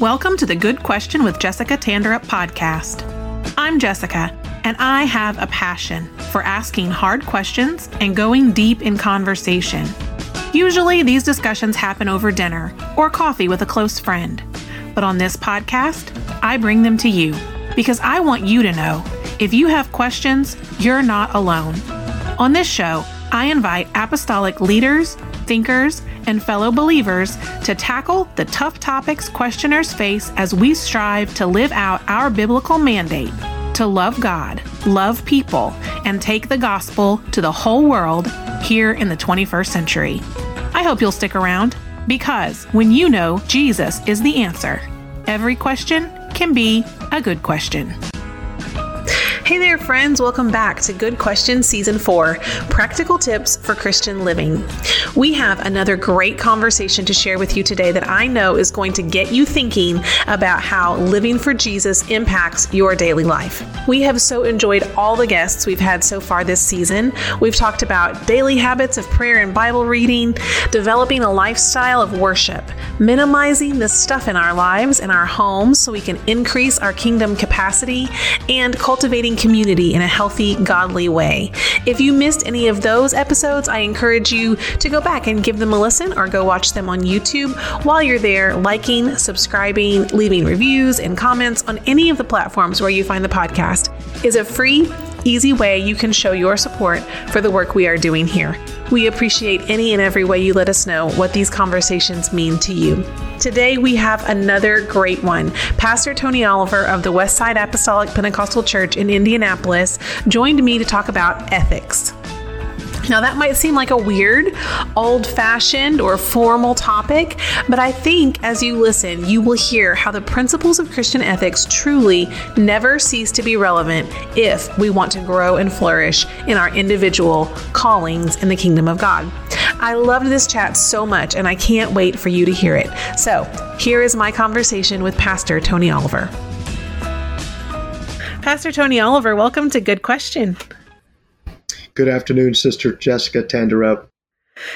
Welcome to the Good Question with Jessica Tanderup podcast. I'm Jessica, and I have a passion for asking hard questions and going deep in conversation. Usually, these discussions happen over dinner or coffee with a close friend. But on this podcast, I bring them to you because I want you to know if you have questions, you're not alone. On this show, I invite apostolic leaders, thinkers, and fellow believers to tackle the tough topics questioners face as we strive to live out our biblical mandate to love God, love people, and take the gospel to the whole world here in the 21st century. I hope you'll stick around because when you know Jesus is the answer, every question can be a good question. Hey there, friends. Welcome back to Good Question Season 4 Practical Tips for Christian Living. We have another great conversation to share with you today that I know is going to get you thinking about how living for Jesus impacts your daily life. We have so enjoyed all the guests we've had so far this season. We've talked about daily habits of prayer and Bible reading, developing a lifestyle of worship, minimizing the stuff in our lives and our homes so we can increase our kingdom capacity, and cultivating community in a healthy, godly way. If you missed any of those episodes, I encourage you to go back and give them a listen or go watch them on YouTube while you're there, liking, subscribing, leaving reviews and comments on any of the platforms where you find the podcast. Is a free, easy way you can show your support for the work we are doing here. We appreciate any and every way you let us know what these conversations mean to you. Today we have another great one. Pastor Tony Oliver of the Westside Apostolic Pentecostal Church in Indianapolis joined me to talk about ethics. Now, that might seem like a weird, old fashioned, or formal topic, but I think as you listen, you will hear how the principles of Christian ethics truly never cease to be relevant if we want to grow and flourish in our individual callings in the kingdom of God. I loved this chat so much, and I can't wait for you to hear it. So, here is my conversation with Pastor Tony Oliver. Pastor Tony Oliver, welcome to Good Question. Good afternoon, Sister Jessica Tanderup.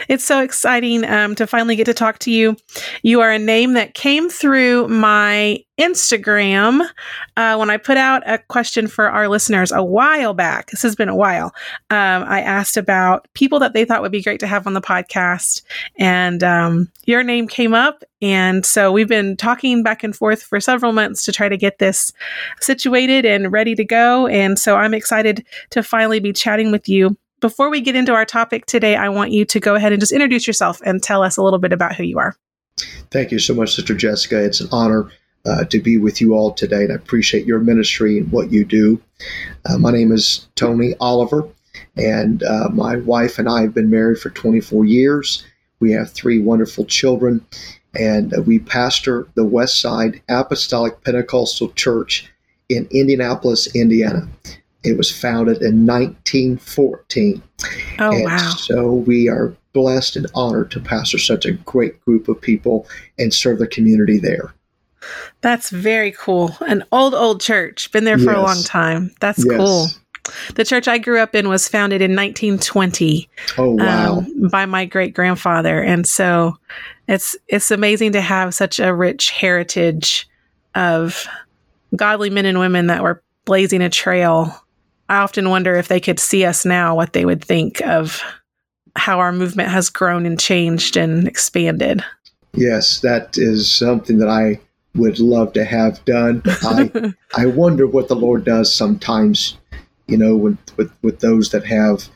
It's so exciting um, to finally get to talk to you. You are a name that came through my Instagram uh, when I put out a question for our listeners a while back. This has been a while. Um, I asked about people that they thought would be great to have on the podcast, and um, your name came up. And so we've been talking back and forth for several months to try to get this situated and ready to go. And so I'm excited to finally be chatting with you before we get into our topic today, I want you to go ahead and just introduce yourself and tell us a little bit about who you are. Thank you so much, Sister Jessica. It's an honor uh, to be with you all today, and I appreciate your ministry and what you do. Uh, my name is Tony Oliver, and uh, my wife and I have been married for 24 years. We have three wonderful children, and uh, we pastor the West Side Apostolic Pentecostal Church in Indianapolis, Indiana. It was founded in 1914. Oh, and wow. So we are blessed and honored to pastor such a great group of people and serve the community there. That's very cool. An old, old church. Been there for yes. a long time. That's yes. cool. The church I grew up in was founded in 1920. Oh wow! Um, by my great grandfather, and so it's it's amazing to have such a rich heritage of godly men and women that were blazing a trail I often wonder if they could see us now, what they would think of how our movement has grown and changed and expanded. Yes, that is something that I would love to have done. I I wonder what the Lord does sometimes, you know, with with, with those that have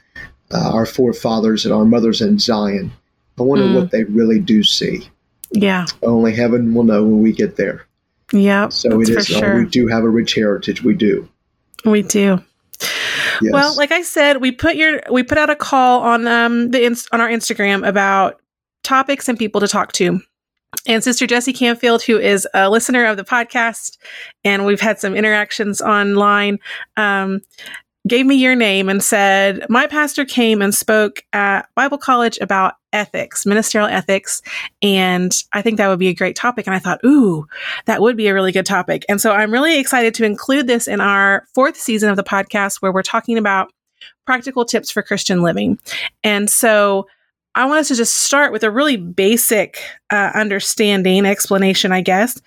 uh, our forefathers and our mothers in Zion. I wonder mm. what they really do see. Yeah. Only heaven will know when we get there. Yeah. So it is. Uh, sure. we do have a rich heritage. We do. We do. Yes. Well, like I said, we put your we put out a call on um the on our Instagram about topics and people to talk to. And Sister Jessie Canfield, who is a listener of the podcast, and we've had some interactions online, um, gave me your name and said, My pastor came and spoke at Bible college about ethics, ministerial ethics. And I think that would be a great topic. And I thought, ooh, that would be a really good topic. And so I'm really excited to include this in our fourth season of the podcast where we're talking about practical tips for Christian living. And so I want us to just start with a really basic uh, understanding, explanation, I guess,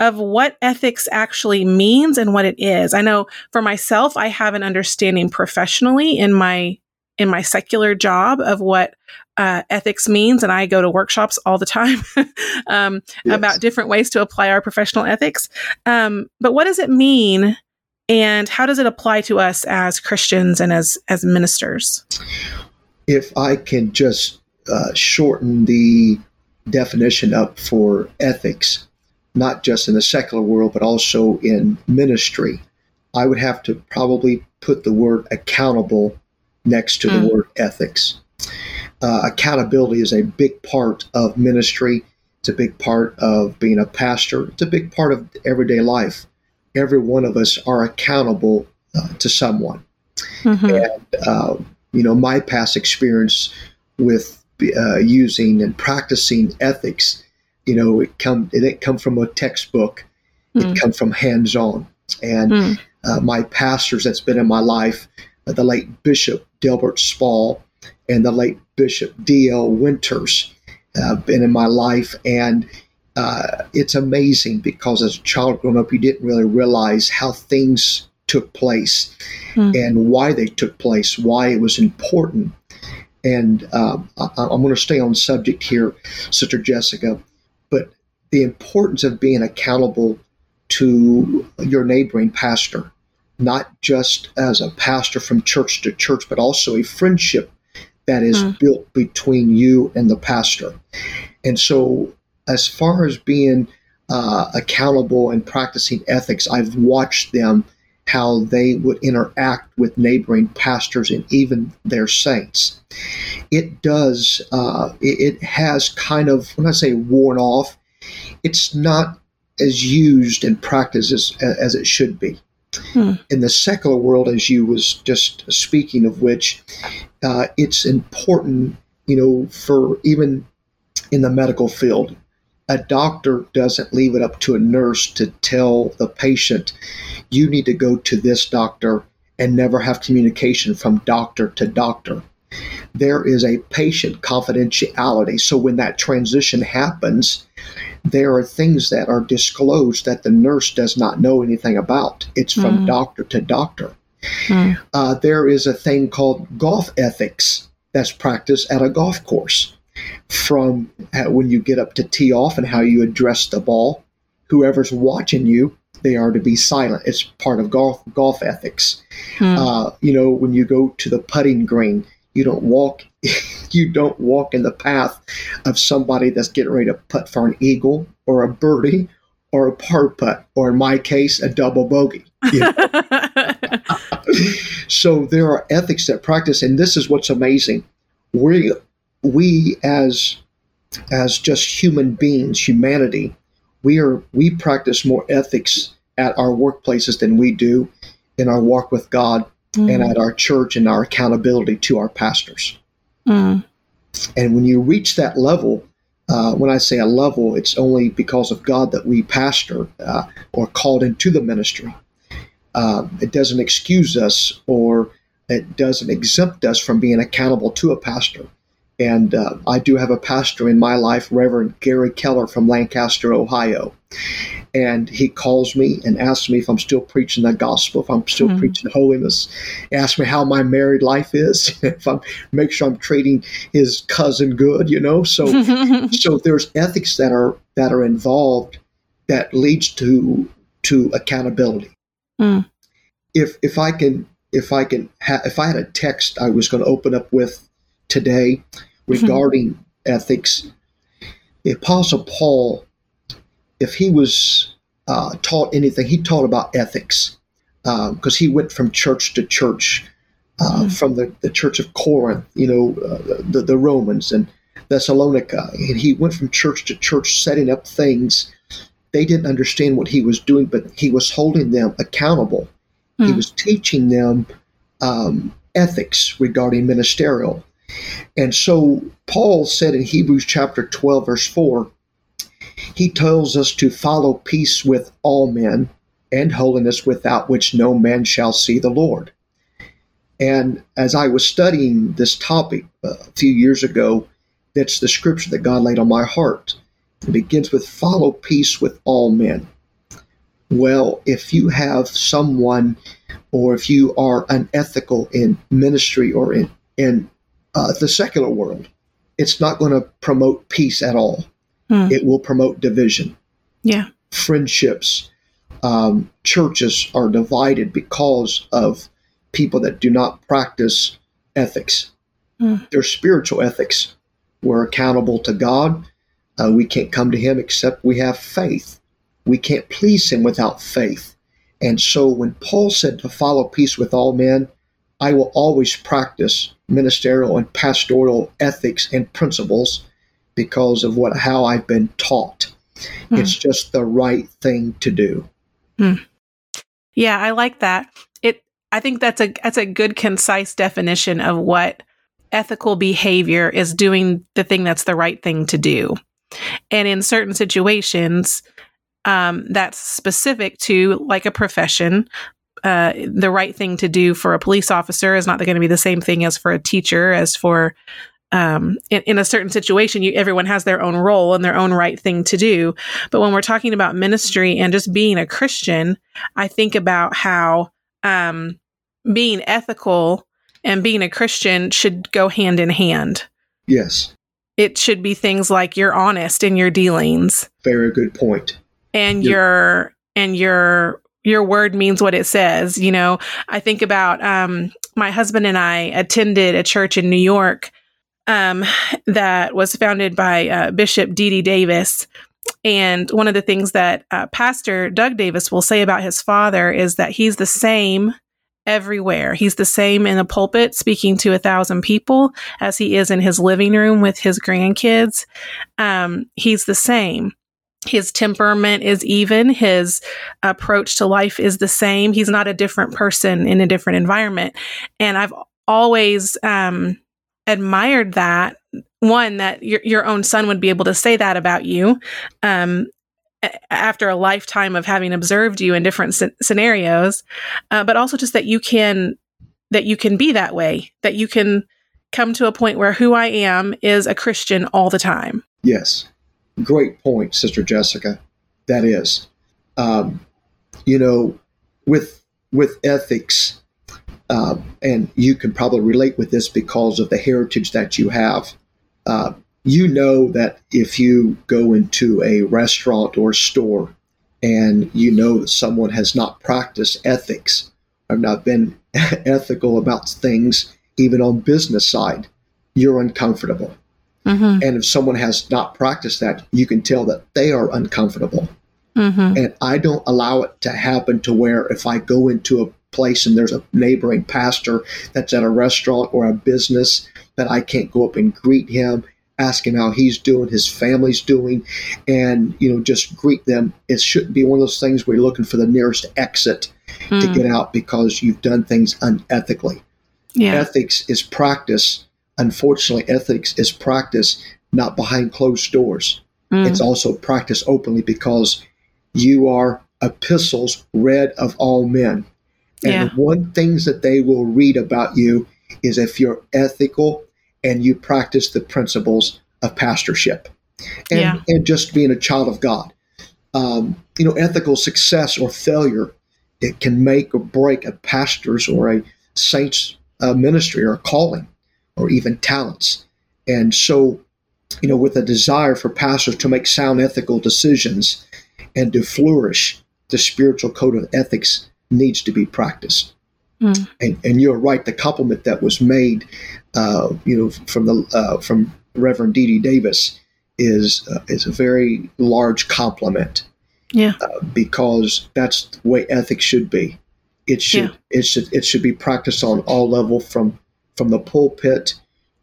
of what ethics actually means and what it is. I know for myself, I have an understanding professionally in my in my secular job of what uh, ethics means, and I go to workshops all the time um, yes. about different ways to apply our professional ethics. Um, but what does it mean, and how does it apply to us as Christians and as as ministers? If I can just uh, shorten the definition up for ethics, not just in the secular world, but also in ministry, I would have to probably put the word accountable next to mm. the word ethics. Uh, accountability is a big part of ministry. It's a big part of being a pastor. It's a big part of everyday life. Every one of us are accountable uh, to someone. Mm-hmm. And, uh, you know, my past experience with uh, using and practicing ethics, you know, it come it didn't come from a textbook. Mm. It come from hands on. And mm. uh, my pastors that's been in my life, uh, the late Bishop Delbert Spall and the late Bishop D.L. Winters, uh, been in my life, and uh, it's amazing because as a child growing up, you didn't really realize how things took place mm. and why they took place, why it was important and um, I, am going to stay on subject here, Sister Jessica, but the importance of being accountable to your neighboring pastor, not just as a pastor from church to church, but also a friendship that is mm. built between you and the pastor. And so, as far as being uh, accountable and practicing ethics, I've watched them how they would interact with neighboring pastors and even their saints. It does, uh, it, it has kind of, when I say worn off, it's not as used in practice as, as it should be. Hmm. In the secular world, as you was just speaking of which, uh, it's important, you know, for even in the medical field, a doctor doesn't leave it up to a nurse to tell the patient, you need to go to this doctor and never have communication from doctor to doctor. There is a patient confidentiality. So when that transition happens, there are things that are disclosed that the nurse does not know anything about. It's from mm. doctor to doctor. Mm. Uh, there is a thing called golf ethics that's practiced at a golf course from when you get up to tee off and how you address the ball. Whoever's watching you, they are to be silent. It's part of golf golf ethics. Hmm. Uh, you know, when you go to the putting green, you don't walk you don't walk in the path of somebody that's getting ready to putt for an eagle or a birdie or a par putt, or in my case, a double bogey. You know? so there are ethics that practice, and this is what's amazing. We we as as just human beings, humanity, we are we practice more ethics at our workplaces than we do in our walk with God mm. and at our church and our accountability to our pastors. Mm. And when you reach that level, uh, when I say a level, it's only because of God that we pastor uh, or called into the ministry. Uh, it doesn't excuse us or it doesn't exempt us from being accountable to a pastor. And uh, I do have a pastor in my life, Reverend Gary Keller from Lancaster, Ohio. And he calls me and asks me if I'm still preaching the gospel, if I'm still mm-hmm. preaching holiness. He asks me how my married life is, if I'm make sure I'm treating his cousin good, you know. So, so there's ethics that are that are involved that leads to to accountability. Mm. If if I can if I can ha- if I had a text I was going to open up with today regarding mm-hmm. ethics. The Apostle Paul, if he was uh, taught anything, he taught about ethics because um, he went from church to church, uh, mm-hmm. from the, the church of Corinth, you know, uh, the, the Romans and Thessalonica. And he went from church to church setting up things. They didn't understand what he was doing, but he was holding them accountable. Mm-hmm. He hmm. was teaching them um, ethics regarding ministerial. And so Paul said in Hebrews chapter 12, verse 4, he tells us to follow peace with all men and holiness without which no man shall see the Lord. And as I was studying this topic uh, a few years ago, That's the scripture that God laid on my heart. It begins with follow peace with all men. Well, if you have someone or if you are unethical in ministry or in, in uh, the secular world, it's not going to promote peace at all. Hmm. It will promote division. Yeah. Friendships, um, churches are divided because of people that do not practice ethics. Hmm. They're spiritual ethics. We're accountable to God. Uh, we can't come to Him except we have faith. We can't please Him without faith. And so when Paul said to follow peace with all men, I will always practice ministerial and pastoral ethics and principles because of what how I've been taught. Hmm. It's just the right thing to do. Hmm. Yeah, I like that. It I think that's a that's a good concise definition of what ethical behavior is doing the thing that's the right thing to do. And in certain situations, um, that's specific to like a profession. Uh, the right thing to do for a police officer is not going to be the same thing as for a teacher, as for um, in, in, a certain situation, you, everyone has their own role and their own right thing to do. But when we're talking about ministry and just being a Christian, I think about how um, being ethical and being a Christian should go hand in hand. Yes. It should be things like you're honest in your dealings. Very good point. And you're, your and your your word means what it says. You know, I think about um, my husband and I attended a church in New York um, that was founded by uh, Bishop D.D. Davis. And one of the things that uh, Pastor Doug Davis will say about his father is that he's the same everywhere. He's the same in the pulpit speaking to a thousand people as he is in his living room with his grandkids. Um, he's the same. His temperament is even. His approach to life is the same. He's not a different person in a different environment. And I've always um, admired that one that your your own son would be able to say that about you um, after a lifetime of having observed you in different scenarios uh, but also just that you can that you can be that way that you can come to a point where who i am is a christian all the time yes great point sister jessica that is um, you know with with ethics uh, and you can probably relate with this because of the heritage that you have. Uh, you know that if you go into a restaurant or store and you know that someone has not practiced ethics, have not been ethical about things, even on business side, you're uncomfortable. Mm-hmm. And if someone has not practiced that, you can tell that they are uncomfortable. Mm-hmm. And I don't allow it to happen to where if I go into a place and there's a neighboring pastor that's at a restaurant or a business that I can't go up and greet him, ask him how he's doing, his family's doing, and you know just greet them. It shouldn't be one of those things where you're looking for the nearest exit mm. to get out because you've done things unethically. Yeah. Ethics is practice. Unfortunately, ethics is practice not behind closed doors. Mm. It's also practice openly because you are epistles read of all men. And yeah. one things that they will read about you is if you're ethical and you practice the principles of pastorship and, yeah. and just being a child of God. Um, you know, ethical success or failure, it can make or break a pastor's or a saint's uh, ministry or calling or even talents. And so, you know, with a desire for pastors to make sound ethical decisions and to flourish, the spiritual code of ethics needs to be practiced. Mm. And, and you're right. The compliment that was made, uh, you know, from the uh, from Reverend D.D. Davis is uh, is a very large compliment. Yeah. Uh, because that's the way ethics should be. It should yeah. it should it should be practiced on all level from from the pulpit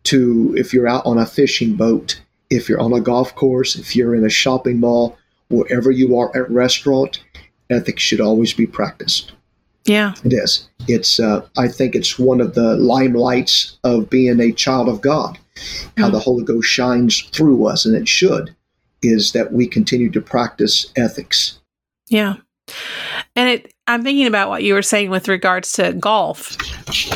to if you're out on a fishing boat, if you're on a golf course, if you're in a shopping mall, wherever you are at restaurant, ethics should always be practiced. Yeah, it is. It's. Uh, I think it's one of the limelights of being a child of God. How mm. the Holy Ghost shines through us, and it should, is that we continue to practice ethics. Yeah, and it. I'm thinking about what you were saying with regards to golf.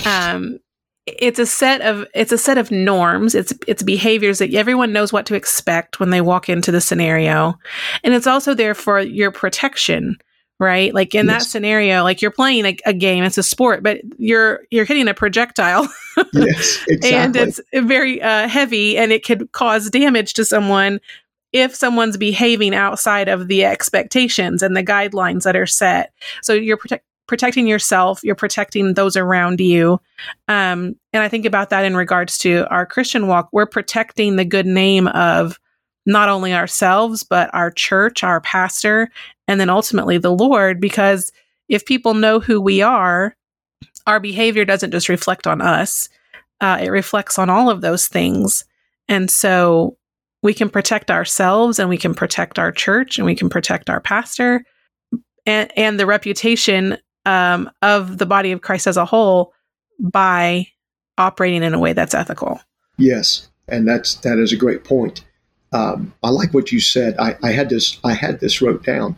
Um, it's a set of it's a set of norms. It's it's behaviors that everyone knows what to expect when they walk into the scenario. And it's also there for your protection right? Like in yes. that scenario like you're playing a, a, game it's a sport but you're you're hitting a projectile. Yes exactly. and it's very uh, heavy and it could cause damage to someone if someone's behaving outside of the expectations and the guidelines that are set. So you're protect protecting yourself, you're protecting those around you. Um, and I think about that in regards to our Christian walk. We're protecting the good name of not only ourselves, but our church, our pastor, and then ultimately the Lord. Because if people know who we are, our behavior doesn't just reflect on us, uh, it reflects on all of those things. And so we can protect ourselves and we can protect our church and we can protect our pastor and, and the reputation um, of the body of Christ as a whole by operating in a way that's ethical. Yes, and that's that is a great point. Um, I like what you said. I, I, had this I had this wrote down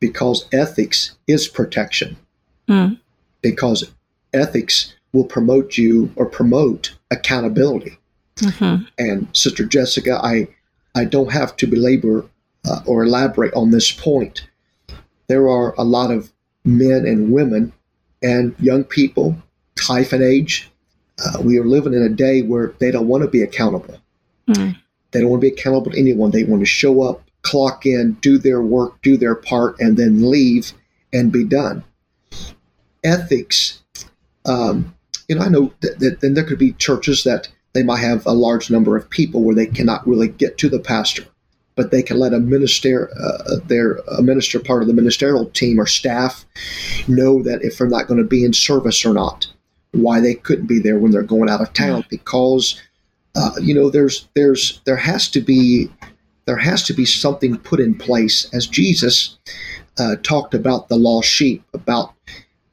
because ethics is protection. Mm. Because ethics will promote you or promote accountability. Mm-hmm. And Sister Jessica, I I don't have to belabor uh, or elaborate on this point. There are a lot of men and women and young people, typhon age. Uh, we are living in a day where they don't want to be accountable. Mm. They don't want to be accountable to anyone. They want to show up, clock in, do their work, do their part, and then leave and be done. Ethics, um, you know, I know that, that then there could be churches that they might have a large number of people where they cannot really get to the pastor but they can let a minister, uh, their a minister part of the ministerial team or staff, know that if they're not going to be in service or not, why they couldn't be there when they're going out of town because, uh, you know, there's there's there has to be there has to be something put in place as Jesus uh, talked about the lost sheep, about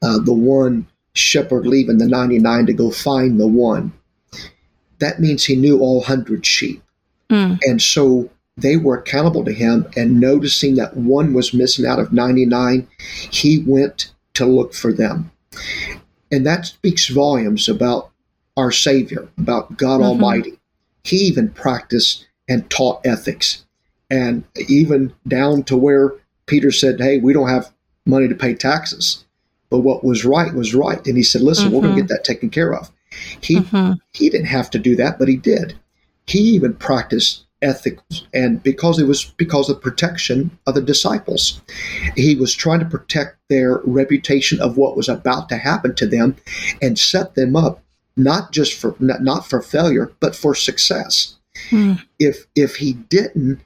uh, the one shepherd leaving the 99 to go find the one. That means he knew all hundred sheep. Mm. And so they were accountable to him. And noticing that one was missing out of 99, he went to look for them. And that speaks volumes about our Savior, about God mm-hmm. Almighty. He even practiced and taught ethics. And even down to where Peter said, Hey, we don't have money to pay taxes. But what was right was right. And he said, Listen, mm-hmm. we're going to get that taken care of. He, mm-hmm. he didn't have to do that, but he did. He even practiced ethics and because it was because of protection of the disciples. He was trying to protect their reputation of what was about to happen to them and set them up not just for not for failure but for success. Hmm. if if he didn't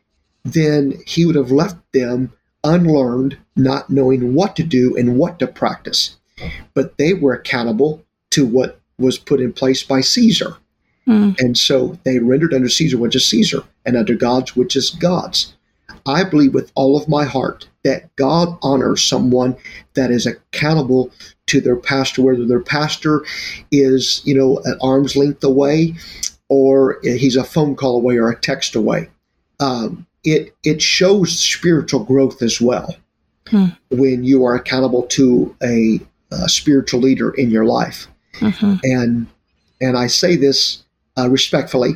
then he would have left them unlearned not knowing what to do and what to practice. But they were accountable to what was put in place by caesar Mm. And so they rendered under Caesar, which is Caesar, and under God's, which is God's. I believe with all of my heart that God honors someone that is accountable to their pastor, whether their pastor is, you know, an arm's length away or he's a phone call away or a text away. Um, it it shows spiritual growth as well hmm. when you are accountable to a, a, spiritual leader in your life. Mm-hmm. And and I say this uh, respectfully.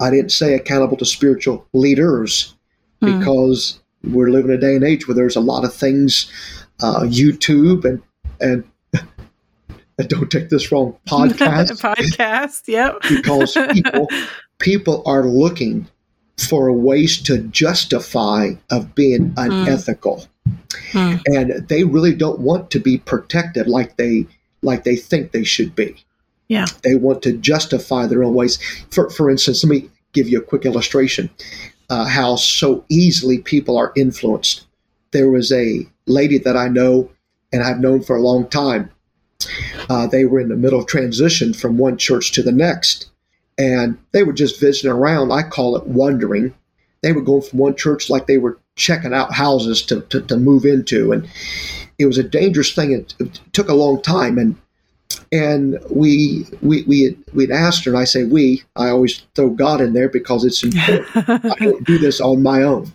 I didn't say accountable to spiritual leaders mm. because we're living a day and age where there's a lot of things, uh, YouTube and and don't take this wrong, podcast, podcast, yep. because people people are looking for ways to justify of being hmm. unethical, mm. and they really don't want to be protected like they like they think they should be. Yeah. They want to justify their own ways. For, for instance, let me give you a quick illustration uh, how so easily people are influenced. There was a lady that I know and I've known for a long time. Uh, they were in the middle of transition from one church to the next, and they were just visiting around. I call it wandering. They were going from one church like they were checking out houses to, to, to move into, and it was a dangerous thing. It, it took a long time, and and we we we had, we'd asked her, and I say we. I always throw God in there because it's important. I don't do this on my own.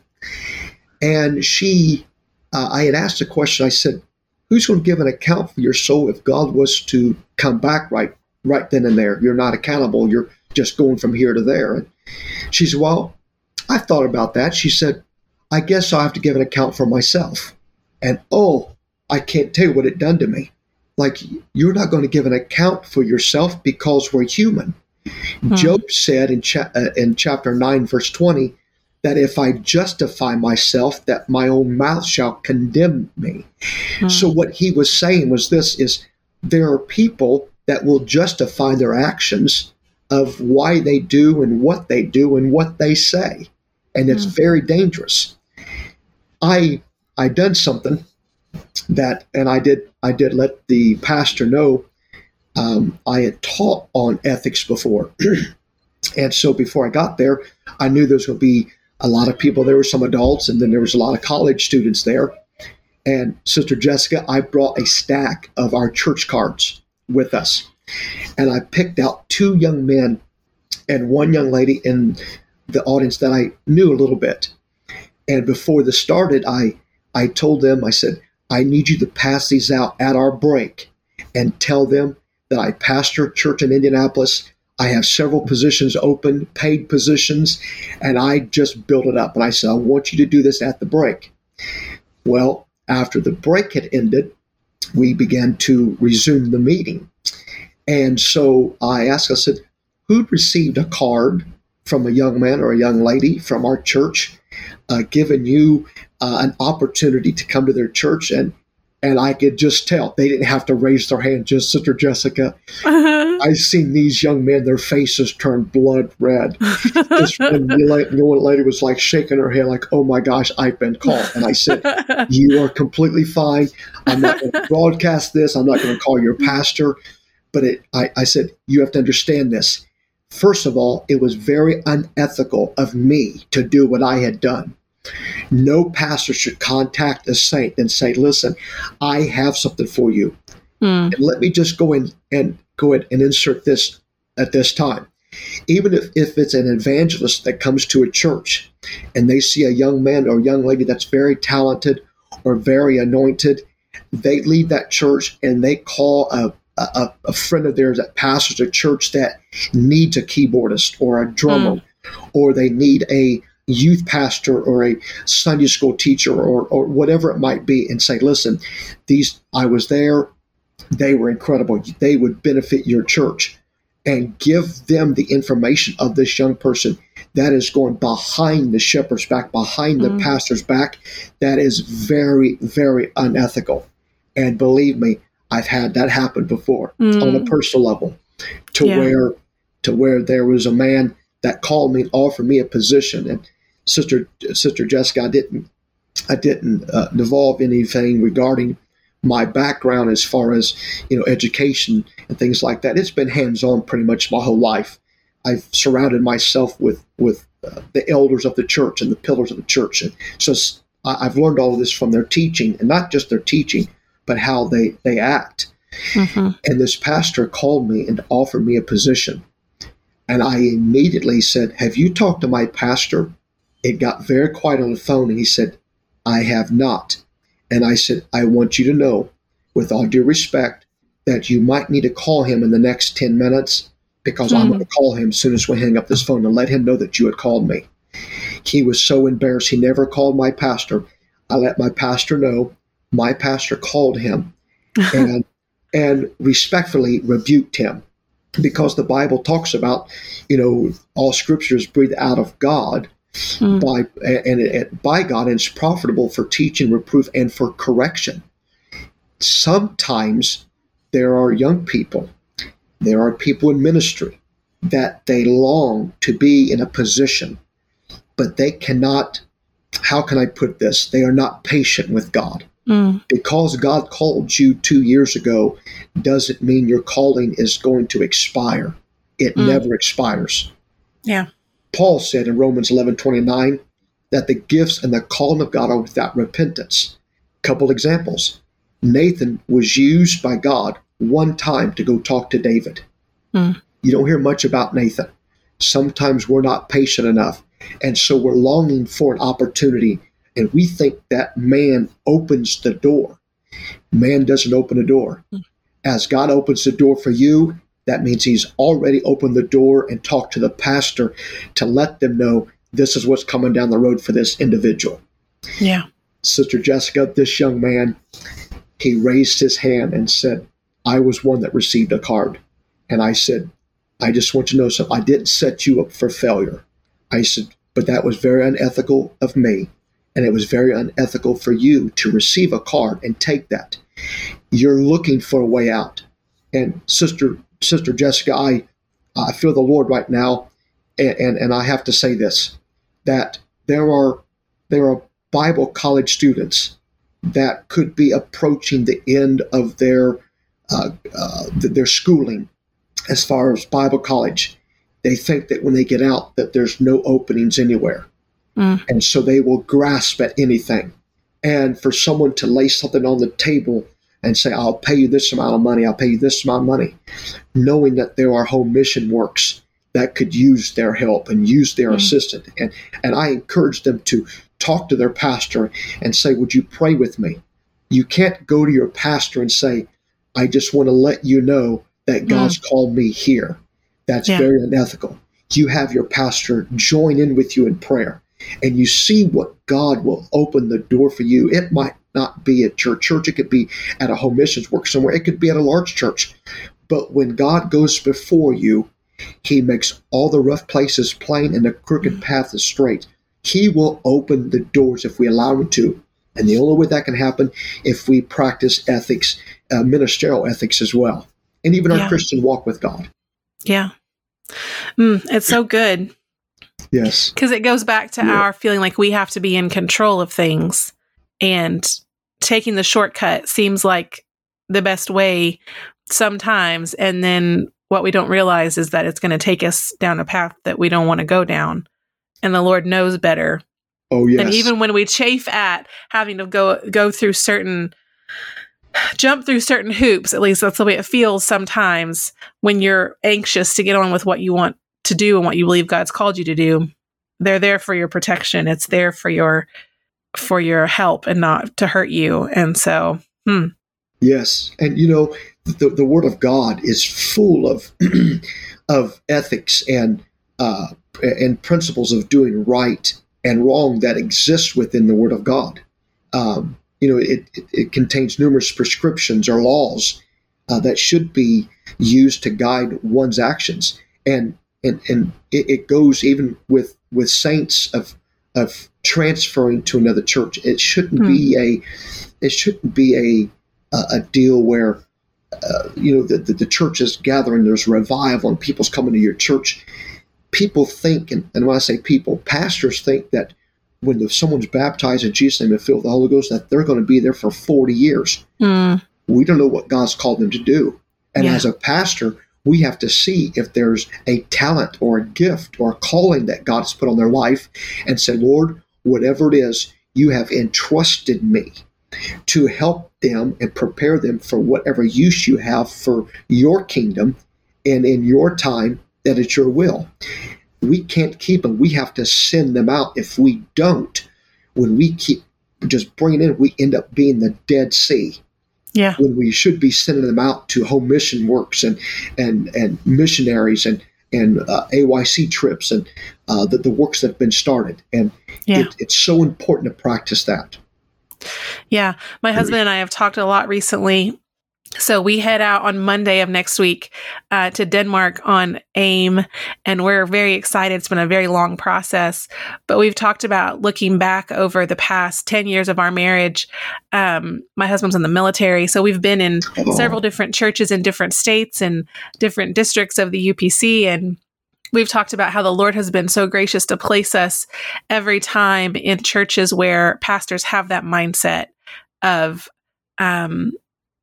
And she, uh, I had asked a question. I said, "Who's going to give an account for your soul if God was to come back right right then and there. You're not accountable. You're just going from here to there. And she said, Well, I thought about that. She said, I guess I'll have to give an account for myself. And oh, I can't tell you what it done to me. Like, you're not going to give an account for yourself because we're human. Hmm. Job said in, cha- uh, in chapter 9, verse 20, that if I justify myself, that my own mouth shall condemn me. Hmm. So what he was saying was this is there are people that will justify their actions of why they do and what they do and what they say. And it's hmm. very dangerous. I I done something that and I did I did let the pastor know um, I had taught on ethics before. and so before I got there, I knew there was going to be a lot of people. There were some adults, and then there was a lot of college students there. And Sister Jessica, I brought a stack of our church cards with us. And I picked out two young men and one young lady in the audience that I knew a little bit. And before this started, I, I told them, I said, I need you to pass these out at our break and tell them that I pastor a church in Indianapolis I have several positions open, paid positions, and I just built it up. And I said, I want you to do this at the break. Well, after the break had ended, we began to resume the meeting. And so I asked, I said, who'd received a card from a young man or a young lady from our church, uh, giving you uh, an opportunity to come to their church and and I could just tell they didn't have to raise their hand. Just Sister Jessica, uh-huh. I seen these young men; their faces turn blood red. this one, the lady was like shaking her head, like, "Oh my gosh, I've been called." And I said, "You are completely fine. I'm not going to broadcast this. I'm not going to call your pastor." But it, I, I said, "You have to understand this. First of all, it was very unethical of me to do what I had d." No pastor should contact a saint and say, "Listen, I have something for you, mm. and let me just go in and go ahead and insert this at this time." Even if, if it's an evangelist that comes to a church and they see a young man or young lady that's very talented or very anointed, they leave that church and they call a, a, a friend of theirs that pastors a church that needs a keyboardist or a drummer, mm. or they need a youth pastor or a Sunday school teacher or, or whatever it might be and say, listen, these, I was there. They were incredible. They would benefit your church and give them the information of this young person that is going behind the shepherd's back, behind the mm. pastor's back. That is very, very unethical. And believe me, I've had that happen before mm. on a personal level to yeah. where to where there was a man that called me and offered me a position and sister sister Jessica, I didn't I didn't uh, devolve anything regarding my background as far as you know education and things like that. It's been hands on pretty much my whole life. I've surrounded myself with with uh, the elders of the church and the pillars of the church, and so I've learned all of this from their teaching, and not just their teaching, but how they they act. Mm-hmm. And this pastor called me and offered me a position, and I immediately said, "Have you talked to my pastor?" It got very quiet on the phone, and he said, I have not. And I said, I want you to know, with all due respect, that you might need to call him in the next 10 minutes because mm. I'm hmm. going to call him as soon as we hang up this phone and let him know that you had called me. He was so embarrassed. He never called my pastor. I let my pastor know. My pastor called him and and respectfully rebuked him because the Bible talks about, you know, all scriptures breathed out of God mm. by and it, by God, and it's profitable for teaching, reproof, and for correction. Sometimes there are young people, there are people in ministry that they long to be in a position, but they cannot. How can I put this? They are not patient with God. Mm. Because God called you two years ago doesn't mean your calling is going to expire. It mm. never expires. Yeah. Paul said in Romans 11 29 that the gifts and the calling of God are without repentance. Couple examples. Nathan was used by God one time to go talk to David. Mm. You don't hear much about Nathan. Sometimes we're not patient enough. And so we're longing for an opportunity. And we think that man opens the door. Man doesn't open a door. As God opens the door for you, that means he's already opened the door and talked to the pastor to let them know this is what's coming down the road for this individual. Yeah. Sister Jessica, this young man, he raised his hand and said, I was one that received a card. And I said, I just want you to know something. I didn't set you up for failure. I said, but that was very unethical of me. And it was very unethical for you to receive a card and take that. You're looking for a way out. And Sister Sister Jessica, I I feel the Lord right now, and, and, and I have to say this that there are there are Bible college students that could be approaching the end of their uh, uh, their schooling as far as Bible college. They think that when they get out that there's no openings anywhere, mm. and so they will grasp at anything. And for someone to lay something on the table and say, "I'll pay you this amount of money," "I'll pay you this amount of money," knowing that there are home mission works that could use their help and use their mm. assistance, and and I encourage them to talk to their pastor and say, Would you pray with me? You can't go to your pastor and say, I just want to let you know that God's mm. called me here. That's yeah. very unethical. You have your pastor join in with you in prayer and you see what God will open the door for you. It might not be at your church, it could be at a home missions work somewhere, it could be at a large church. But when God goes before you, he makes all the rough places plain and the crooked path is straight. He will open the doors if we allow Him to. And the only way that can happen if we practice ethics, uh, ministerial ethics as well, and even yeah. our Christian walk with God. Yeah. Mm, it's so good. Yes. Because it goes back to yeah. our feeling like we have to be in control of things. And taking the shortcut seems like the best way sometimes. And then what we don't realize is that it's going to take us down a path that we don't want to go down and the Lord knows better. Oh yes. And even when we chafe at having to go go through certain jump through certain hoops, at least that's the way it feels sometimes when you're anxious to get on with what you want to do and what you believe God's called you to do. They're there for your protection. It's there for your for your help and not to hurt you. And so, hmm. Yes. And you know, the, the word of God is full of of ethics and uh, and principles of doing right and wrong that exist within the Word of God. Um, you know, it, it, it, contains numerous prescriptions or laws uh, that should be used to guide one's actions, and and and it, it, goes even with with saints of of transferring to another church. It shouldn't hmm. be a it shouldn't be a a, a deal where. Uh, you know the, the, the church is gathering. There's revival, and people's coming to your church, people think, and, and when I say people, pastors think that when someone's baptized in Jesus' name and filled with the Holy Ghost, that they're going to be there for 40 years. Mm. We don't know what God's called them to do. And yeah. as a pastor, we have to see if there's a talent or a gift or a calling that God has put on their life and say, Lord, whatever it is, you have entrusted me to help them and prepare them for whatever use you have for your kingdom and in your time that it's your will. We can't keep them. We have to send them out. If we don't, when we keep just bringing in, we end up being the Dead Sea. Yeah. When we should be sending them out to home mission works and and and missionaries and and uh, AYC trips and uh, the, the works that have been started. And yeah. it, it's so important to practice that. Yeah. My husband and I have talked a lot recently so we head out on Monday of next week uh, to Denmark on AIM, and we're very excited. It's been a very long process, but we've talked about looking back over the past ten years of our marriage. Um, my husband's in the military, so we've been in oh. several different churches in different states and different districts of the UPC, and we've talked about how the Lord has been so gracious to place us every time in churches where pastors have that mindset of um,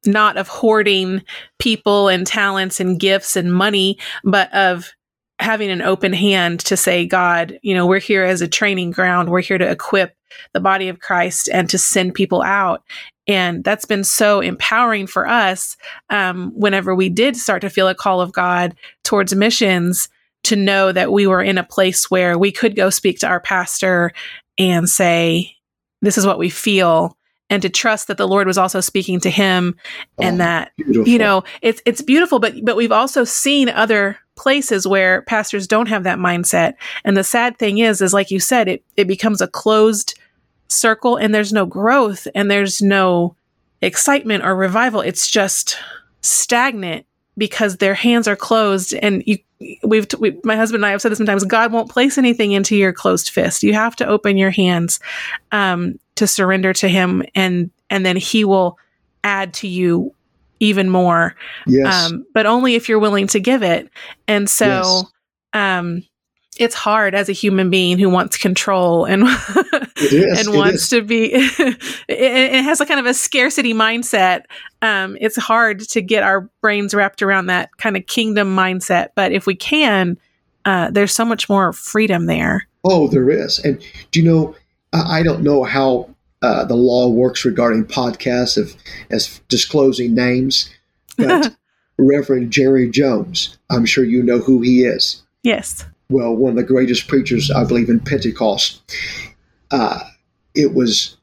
not of hoarding people and talents and gifts and money, but of having an open hand to say, God, you know, we're here as a training ground. We're here to equip the body of Christ and to send people out. And that's been so empowering for us um, whenever we did start to feel a call of God towards missions to know that we were in a place where we could go speak to our pastor and say, This is what we feel and to trust that the Lord was also speaking to him and Oh, that beautiful. you know it's it's beautiful but but we've also seen other places where pastors don't have that mindset. And the sad thing is is like you said it it becomes a closed circle and there's no growth and there's no excitement or revival. It's just stagnant because their hands are closed. And you we've we, my husband and I have said this sometimes God won't place anything into your closed fist. You have to open your hands. Um, to surrender to him and and then he will add to you even more. Yes. um, but only if you're willing to give it. And so Yes. um, it's hard as a human being who wants control and is, and wants to be it, it has a kind of a scarcity mindset. Um, it's hard to get our brains wrapped around that kind of kingdom mindset. But if we can uh, there's so much more freedom there. Oh, there is. And do you know, I don't know how uh, the law works regarding podcasts of as disclosing names, but Reverend Jerry Jones, I'm sure you know who he is. yes Well, one of the greatest preachers, I believe, in Pentecost. Uh, it was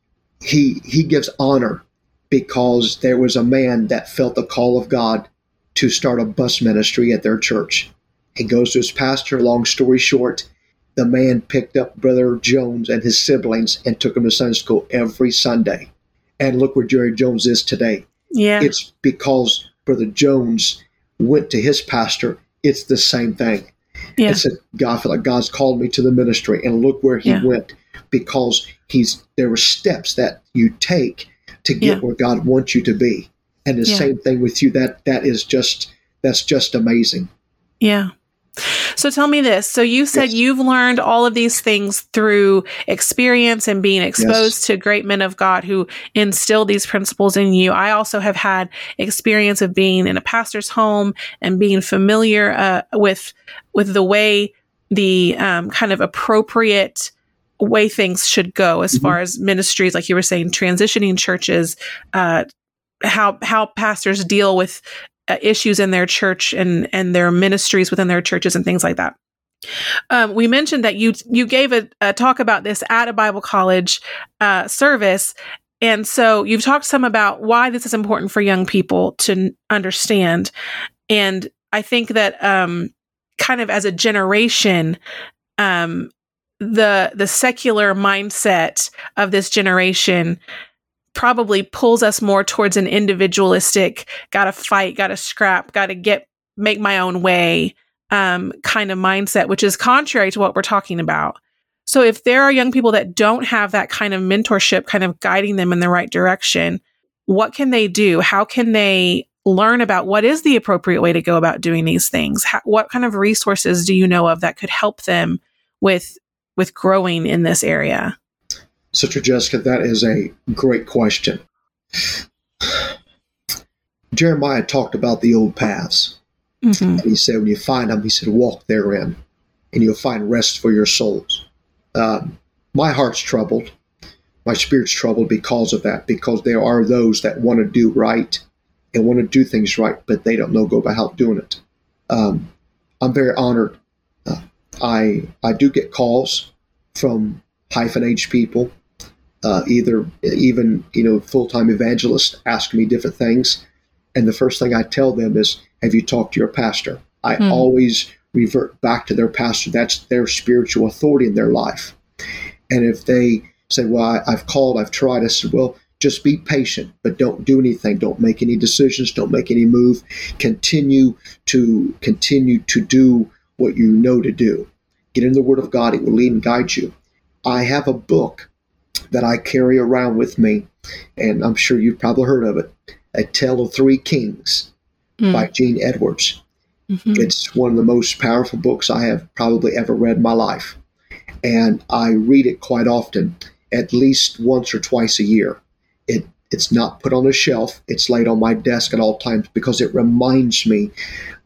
he. He gives honor because there was a man that felt the call of God to start a bus ministry at their church. He goes to his pastor. Long story short, the man picked up Brother Jones and his siblings and took him to Sunday school every Sunday. And look where Jerry Jones is today. yeah It's because Brother Jones went to his pastor. It's the same thing. yeah And said, God, I feel like God's called me to the ministry. And look where he Yeah. went because he's there were steps that you take to get Yeah. where God wants you to be. And the Yeah. same thing with you. That that is just that's just amazing. Yeah. So tell me this. So you said Yes. you've learned all of these things through experience and being exposed to great men of God who instilled these principles in you. I also have had experience of being in a pastor's home and being familiar uh, with with the way the um, kind of appropriate way things should go as Mhm. far as ministries, like you were saying, transitioning churches, uh, how how pastors deal with uh, issues in their church and and their ministries within their churches and things like that. Um, we mentioned that you you gave a, a talk about this at a Bible college uh, service, and so you've talked some about why this is important for young people to n- understand. And I think that um, kind of as a generation, um, the the secular mindset of this generation probably pulls us more towards an individualistic gotta fight gotta scrap gotta get make my own way um, kind of mindset which is contrary to what we're talking about. So if there are young people that don't have that kind of mentorship kind of guiding them in the right direction what can they do? How can they learn about what is the appropriate way to go about doing these things? How, what kind of resources do you know of that could help them with with growing in this area Sister Jessica, that is a great question. Jeremiah talked about the old paths. mm-hmm. And he said, when you find them, he said, walk therein, and you'll find rest for your souls. Um, my heart's troubled. My spirit's troubled because of that, because there are those that want to do right and want to do things right, but they don't know go about doing it. Um, I'm very honored. Uh, I I do get calls from hyphen age people, uh, either even you know full time evangelists ask me different things, and the first thing I tell them is, "Have you talked to your pastor?" I Hmm. always revert back to their pastor. That's their spiritual authority in their life. And if they say, "Well, I, I've called, I've tried," I said, "Well." Just be patient, but don't do anything. Don't make any decisions. Don't make any move. Continue to continue to do what you know to do. Get in the Word of God; it will lead and guide you. I have a book that I carry around with me, and I'm sure you've probably heard of it. A Tale of Three Kings Mm. by Gene Edwards. Mhm. It's one of the most powerful books I have probably ever read in my life. And I read it quite often, at least once or twice a year. It it's not put on a shelf, it's laid on my desk at all times because it reminds me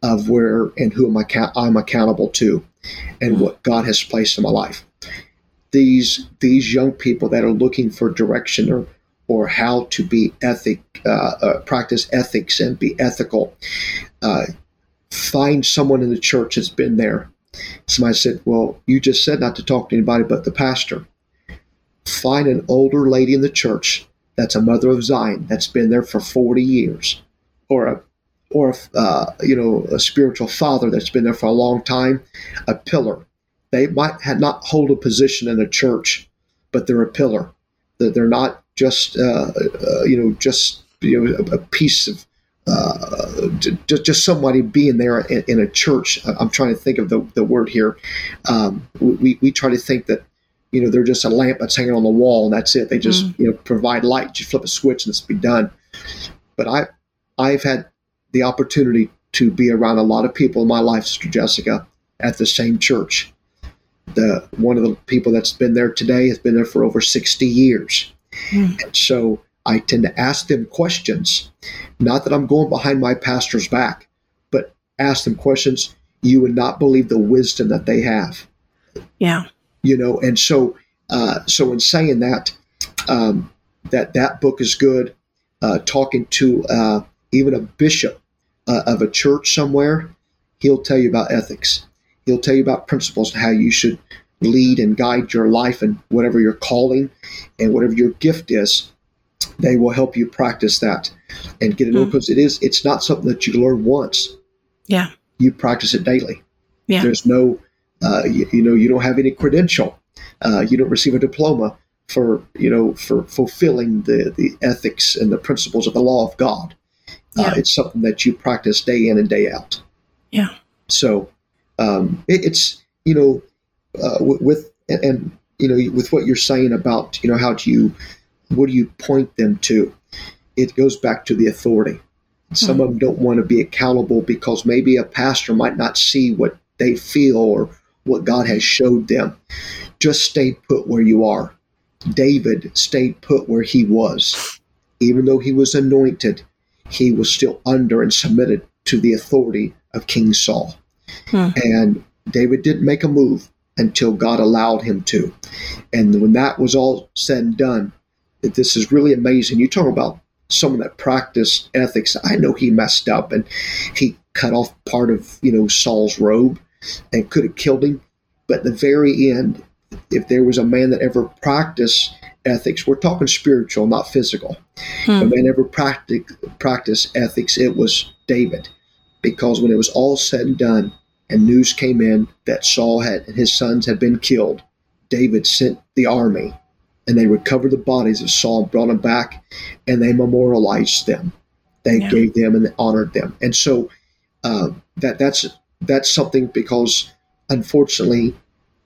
of where and who am I I'm accountable to and what God has placed in my life. These these young people that are looking for direction or or how to be ethic, uh, uh, practice ethics and be ethical, uh, find someone in the church that's been there. Somebody said, Well, you just said not to talk to anybody but the pastor. Find an older lady in the church that's a mother of Zion that's been there for 40 years, or a or uh, you know a spiritual father that's been there for a long time, a pillar. They might have not hold a position in a church, but they're a pillar. They're not just uh, uh, you know just you know a, a piece of uh, just, just somebody being there in, in, a church. I'm trying to think of the, the word here. Um, we, we try to think that, you know, they're just a lamp that's hanging on the wall and that's it. They just, mm. you know, provide light. You flip a switch and it's be done. But I, I've had the opportunity to be around a lot of people in my life, Sister Jessica, at the same church. The one of the people that's been there today has been there for over 60 years. Mm. And so I tend to ask them questions. Not that I'm going behind my pastor's back, but ask them questions you would not believe the wisdom that they have. Yeah. You know, and so uh, so in saying that, um, that that book is good. Uh, talking to uh, even a bishop uh, of a church somewhere, he'll tell you about ethics. He'll tell you about principles and how you should lead and guide your life and whatever your calling and whatever your gift is. They will help you practice that and get it. Mm. because it is it's not something that you learn once. Yeah. You practice it daily. Yeah. There's no uh, you, you, know you don't have any credential. Uh, you don't receive a diploma for you know for fulfilling the the ethics and the principles of the law of god. Uh, yeah. it's something that you practice day in and day out. Yeah. So um, it, it's you know uh, with, and you know with what you're saying about you know how do you what do you point them to? It goes back to the authority. Some mm-hmm. of them don't want to be accountable because maybe a pastor might not see what they feel or what God has showed them. Just stay put where you are. David stayed put where he was. Even though he was anointed, he was still under and submitted to the authority of King Saul. Hmm. And David didn't make a move until God allowed him to. And when that was all said and done, this is really amazing. You talk about someone that practiced ethics. I know he messed up and he cut off part of you know Saul's robe and could have killed him. But at the very end, if there was a man that ever practiced ethics, we're talking spiritual, not physical. Hmm. A man ever practiced practiced ethics, it was David, because when it was all said and done, and news came in that Saul had and his sons had been killed, David sent the army and they recovered the bodies of Saul and brought them back, and they memorialized them. They yeah. gave them and honored them, and so uh, that that's that's something because unfortunately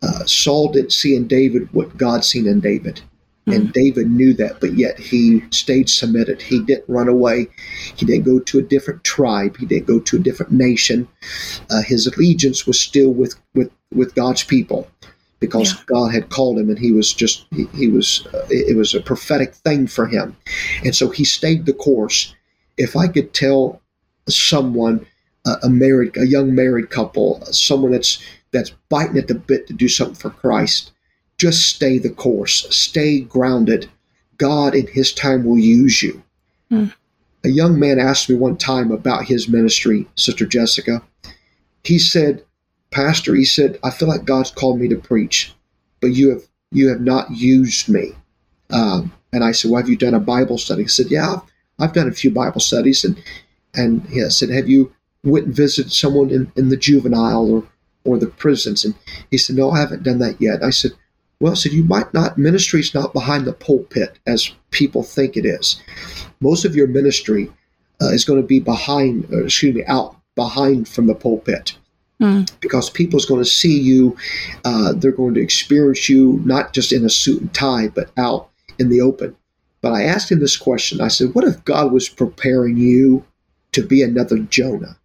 uh, Saul didn't see in David what God seen in David. Mm-hmm. And David knew that, but yet he stayed submitted. He didn't run away. He didn't go to a different tribe. He didn't go to a different nation. Uh, his allegiance was still with, with, with God's people because yeah. God had called him and he was just he, he was uh, it was a prophetic thing for him and so he stayed the course if I could tell someone uh, a married a young married couple someone that's that's biting at the bit to do something for Christ just stay the course stay grounded God in his time will use you mm. a young man asked me one time about his ministry sister Jessica he said pastor, he said, I feel like God's called me to preach, but you have you have not used me. Um, and I said, Well, have you done a Bible study? He said, Yeah, I've, I've done a few Bible studies. And and he said, Have you went and visited someone in, in the juvenile or, or the prisons? And he said, No, I haven't done that yet. I said, Well, I said, You might not, ministry is not behind the pulpit as people think it is. Most of your ministry uh, is going to be behind, uh, excuse me, out behind from the pulpit. Mm. Because people's going to see you, uh, they're going to experience you not just in a suit and tie, but out in the open. But I asked him this question. I said, What if God was preparing you to be another Jonah?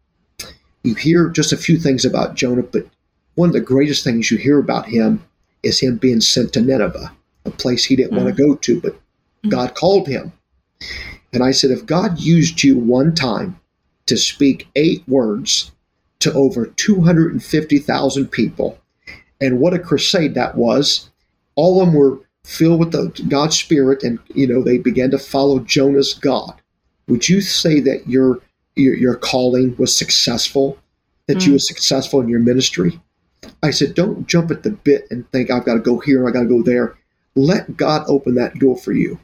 You hear just a few things about Jonah, but one of the greatest things you hear about him is him being sent to Nineveh, a place he didn't mm. want to go to, but mm. God called him. And I said, If God used you one time to speak eight words to over 250,000 people. And what a crusade that was. All of them were filled with the God's Spirit, and you know they began to follow Jonah's God. Would you say that your your, your calling was successful? That mm. you were successful in your ministry? I said, don't jump at the bit and think I've got to go here, and I got to go there. Let God open that door for you.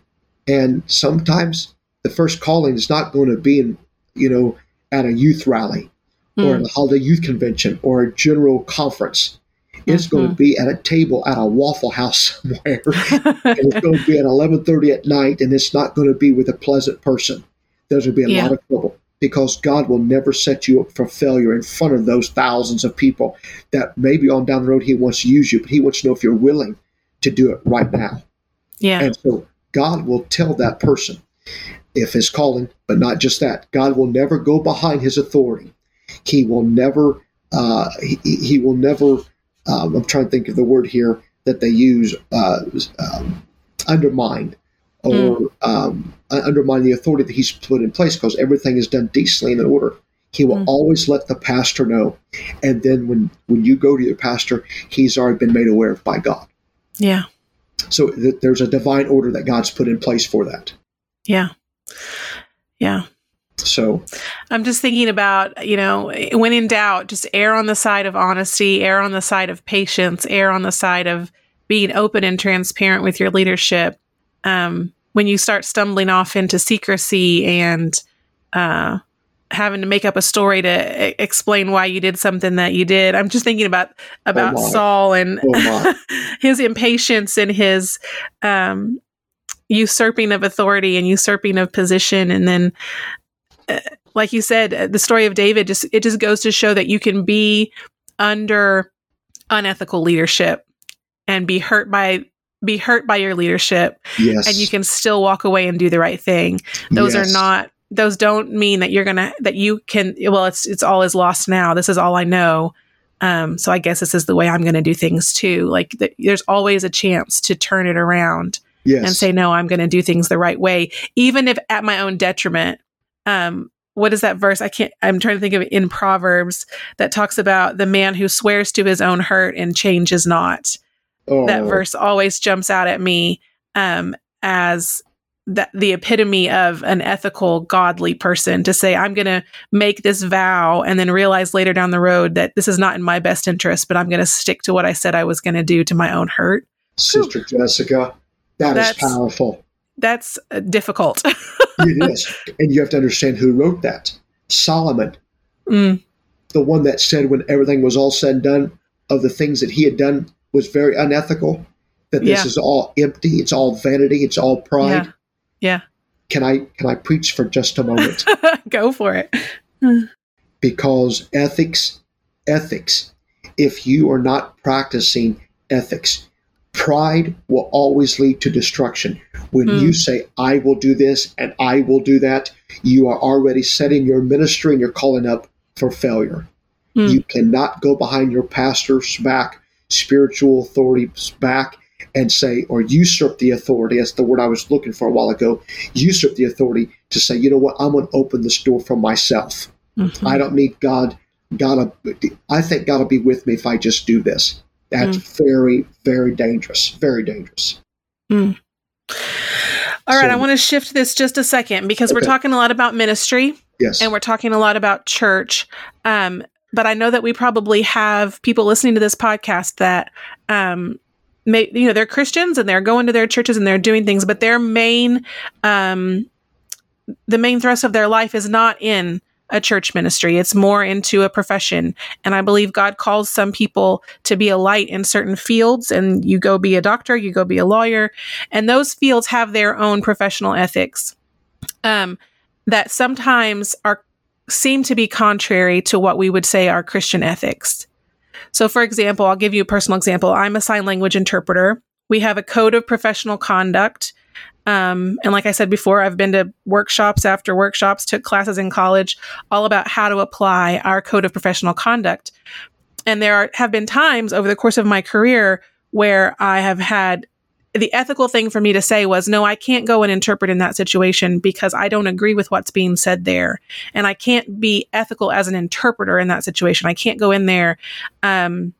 And sometimes the first calling is not going to be in, you know, at a youth rally mm. or at a holiday youth convention or a general conference. It's mm-hmm. going to be at a table at a Waffle House somewhere, and it's going to be at eleven thirty at night, and it's not going to be with a pleasant person. There's going to be a yeah. lot of trouble because God will never set you up for failure in front of those thousands of people that maybe on down the road He wants to use you, but He wants to know if you're willing to do it right now. Yeah. And so God will tell that person if his calling, but not just that. God will never go behind His authority. He will never. Uh, he, he will never um, I'm trying to think of the word here that they use, uh, um, undermine or mm. um, undermine the authority that he's put in place because everything is done decently and in order. He will mm. always let the pastor know, and then when when you go to your pastor, he's already been made aware of by God. Yeah. So th- there's a divine order that God's put in place for that. Yeah. Yeah. So I'm just thinking about, you know, when in doubt, just err on the side of honesty, err on the side of patience, err on the side of being open and transparent with your leadership. Um, when you start stumbling off into secrecy and uh, having to make up a story to explain why you did something that you did, I'm just thinking about about oh Saul and oh his impatience and his um, usurping of authority and usurping of position, and then like you said, uh, the story of David just it just goes to show that you can be under unethical leadership and be hurt by be hurt by your leadership yes. and you can still walk away and do the right thing those yes. are not those don't mean that you're gonna that you can well it's it's all is lost now this is all i know um so i guess this is the way i'm gonna do things too like the, there's always a chance to turn it around yes. and say no i'm gonna do things the right way even if at my own detriment um, what is that verse? I can't, I'm trying to think of it in Proverbs that talks about the man who swears to his own hurt and changes not. Oh. That verse always jumps out at me um, as that the epitome of an ethical, godly person to say, I'm going to make this vow and then realize later down the road that this is not in my best interest, but I'm going to stick to what I said I was going to do to my own hurt. Sister Whew. Jessica, that That's, is powerful that's uh, difficult. it is. And you have to understand who wrote that. Solomon. Mm. The one that said when everything was all said and done of the things that he had done was very unethical. That this yeah. is all empty, it's all vanity, it's all pride. Yeah. yeah. Can I can I preach for just a moment? Go for it. because ethics ethics if you are not practicing ethics Pride will always lead to destruction. When mm. you say, I will do this and I will do that, you are already setting your ministry and you're calling up for failure. Mm. You cannot go behind your pastor's back, spiritual authority's back, and say, or usurp the authority. That's the word I was looking for a while ago. Usurp the authority to say, you know what, I'm going to open this door for myself. Mm-hmm. I don't need God. God, I think God will be with me if I just do this. That's mm. very, very dangerous. Very dangerous. Mm. All right, so, I want to shift this just a second because okay. we're talking a lot about ministry. Yes. And we're talking a lot about church. Um, but I know that we probably have people listening to this podcast that um, may, you know, they're Christians and they're going to their churches and they're doing things, but their main um, the main thrust of their life is not in a church ministry. It's more into a profession. And I believe God calls some people to be a light in certain fields. And you go be a doctor, you go be a lawyer. And those fields have their own professional ethics um, that sometimes are seem to be contrary to what we would say are Christian ethics. So, for example, I'll give you a personal example. I'm a sign language interpreter. We have a code of professional conduct um, and like I said before, I've been to workshops after workshops, took classes in college all about how to apply our code of professional conduct. And there are, have been times over the course of my career where I have had the ethical thing for me to say was, no, I can't go and interpret in that situation because I don't agree with what's being said there. And I can't be ethical as an interpreter in that situation. I can't go in there um,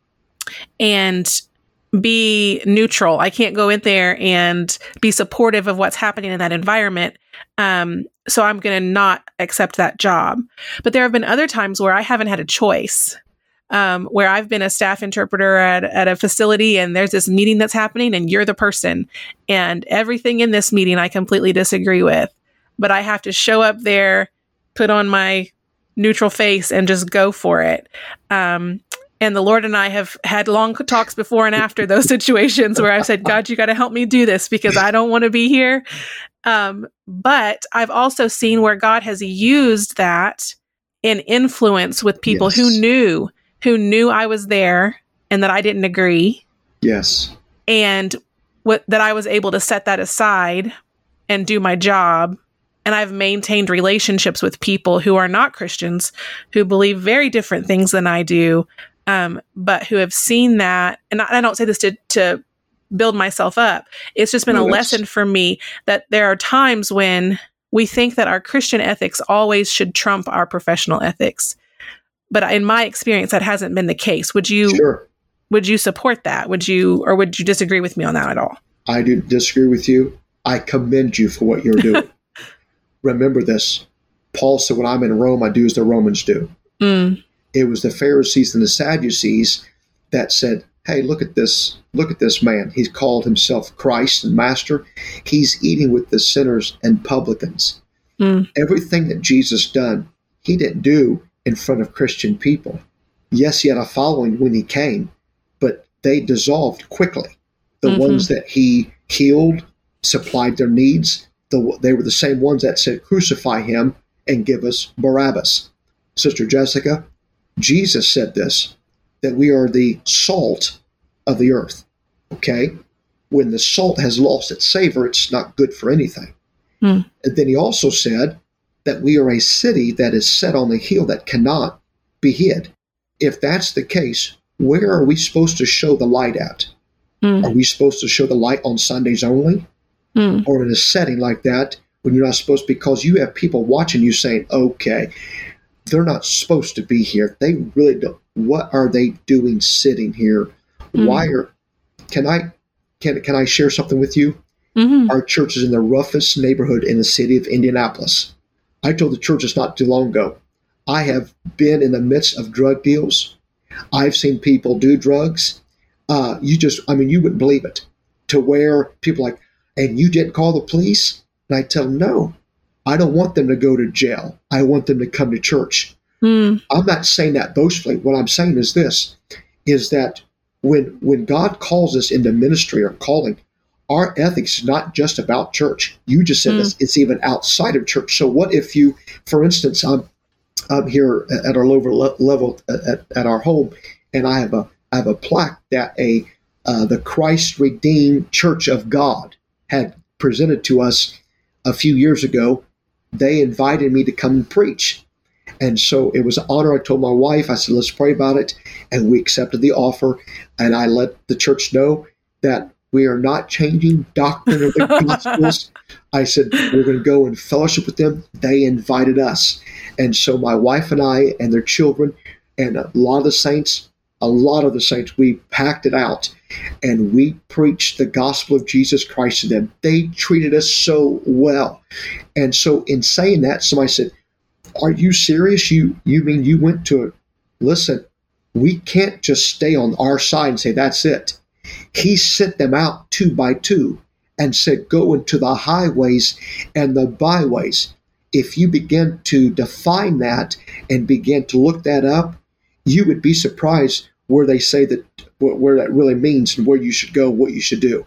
and be neutral. I can't go in there and be supportive of what's happening in that environment. Um, so I'm going to not accept that job. But there have been other times where I haven't had a choice um, where I've been a staff interpreter at, at a facility and there's this meeting that's happening and you're the person. And everything in this meeting I completely disagree with. But I have to show up there, put on my neutral face, and just go for it. Um, and the Lord and I have had long talks before and after those situations where I've said, God, you got to help me do this because I don't want to be here. Um, but I've also seen where God has used that in influence with people yes. who knew who knew I was there and that I didn't agree. Yes. And what that I was able to set that aside and do my job. And I've maintained relationships with people who are not Christians, who believe very different things than I do, um, but who have seen that. And I, I don't say this to, to build myself up. It's just been no, a lesson for me that there are times when we think that our Christian ethics always should trump our professional ethics but in my experience, that hasn't been the case. Would you? Sure. Would you support that? Would you, or would you disagree with me on that at all? I do disagree with you. I commend you for what you're doing. Remember this. Paul said, "When I'm in Rome, I do as the Romans do." Mm. It was the Pharisees and the Sadducees that said, "Hey, look at this! Look at this man. He's called himself Christ and Master. He's eating with the sinners and publicans. Mm. Everything that Jesus done, he didn't do in front of Christian people. Yes, he had a following when he came, but they dissolved quickly. The mm-hmm. ones that he healed, supplied their needs, the, they were the same ones that said, Crucify him and give us Barabbas. Sister Jessica, Jesus said this that we are the salt of the earth. Okay? When the salt has lost its savor, it's not good for anything. Mm. And then he also said that we are a city that is set on a hill that cannot be hid. If that's the case, where are we supposed to show the light at? Mm. Are we supposed to show the light on Sundays only? Mm. Or in a setting like that when you're not supposed to, because you have people watching you saying, okay, they're not supposed to be here. They really don't. What are they doing sitting here? Mm. Why are, can I, can, can I share something with you? Mm-hmm. Our church is in the roughest neighborhood in the city of Indianapolis. I told the church churches not too long ago, I have been in the midst of drug deals. I've seen people do drugs. Uh, you just, I mean, you wouldn't believe it. To where people like, and you didn't call the police? And I tell them, no, I don't want them to go to jail. I want them to come to church. Mm. I'm not saying that boastfully. What I'm saying is this: is that when when God calls us into ministry or calling, our ethics is not just about church. You just said mm. this; it's even outside of church. So, what if you, for instance, I'm I'm here at our lower level at, at our home, and I have a I have a plaque that a uh, the Christ Redeemed Church of God had presented to us a few years ago. They invited me to come and preach. And so it was an honor. I told my wife, I said, let's pray about it. And we accepted the offer. And I let the church know that we are not changing doctrine of the Gospels. I said, we're going to go and fellowship with them. They invited us. And so my wife and I and their children and a lot of the saints, a lot of the saints, we packed it out and we preached the gospel of Jesus Christ to them. They treated us so well. And so in saying that, somebody said, Are you serious? You you mean you went to a listen, we can't just stay on our side and say that's it. He sent them out two by two and said, Go into the highways and the byways. If you begin to define that and begin to look that up, you would be surprised where they say that where that really means and where you should go, what you should do.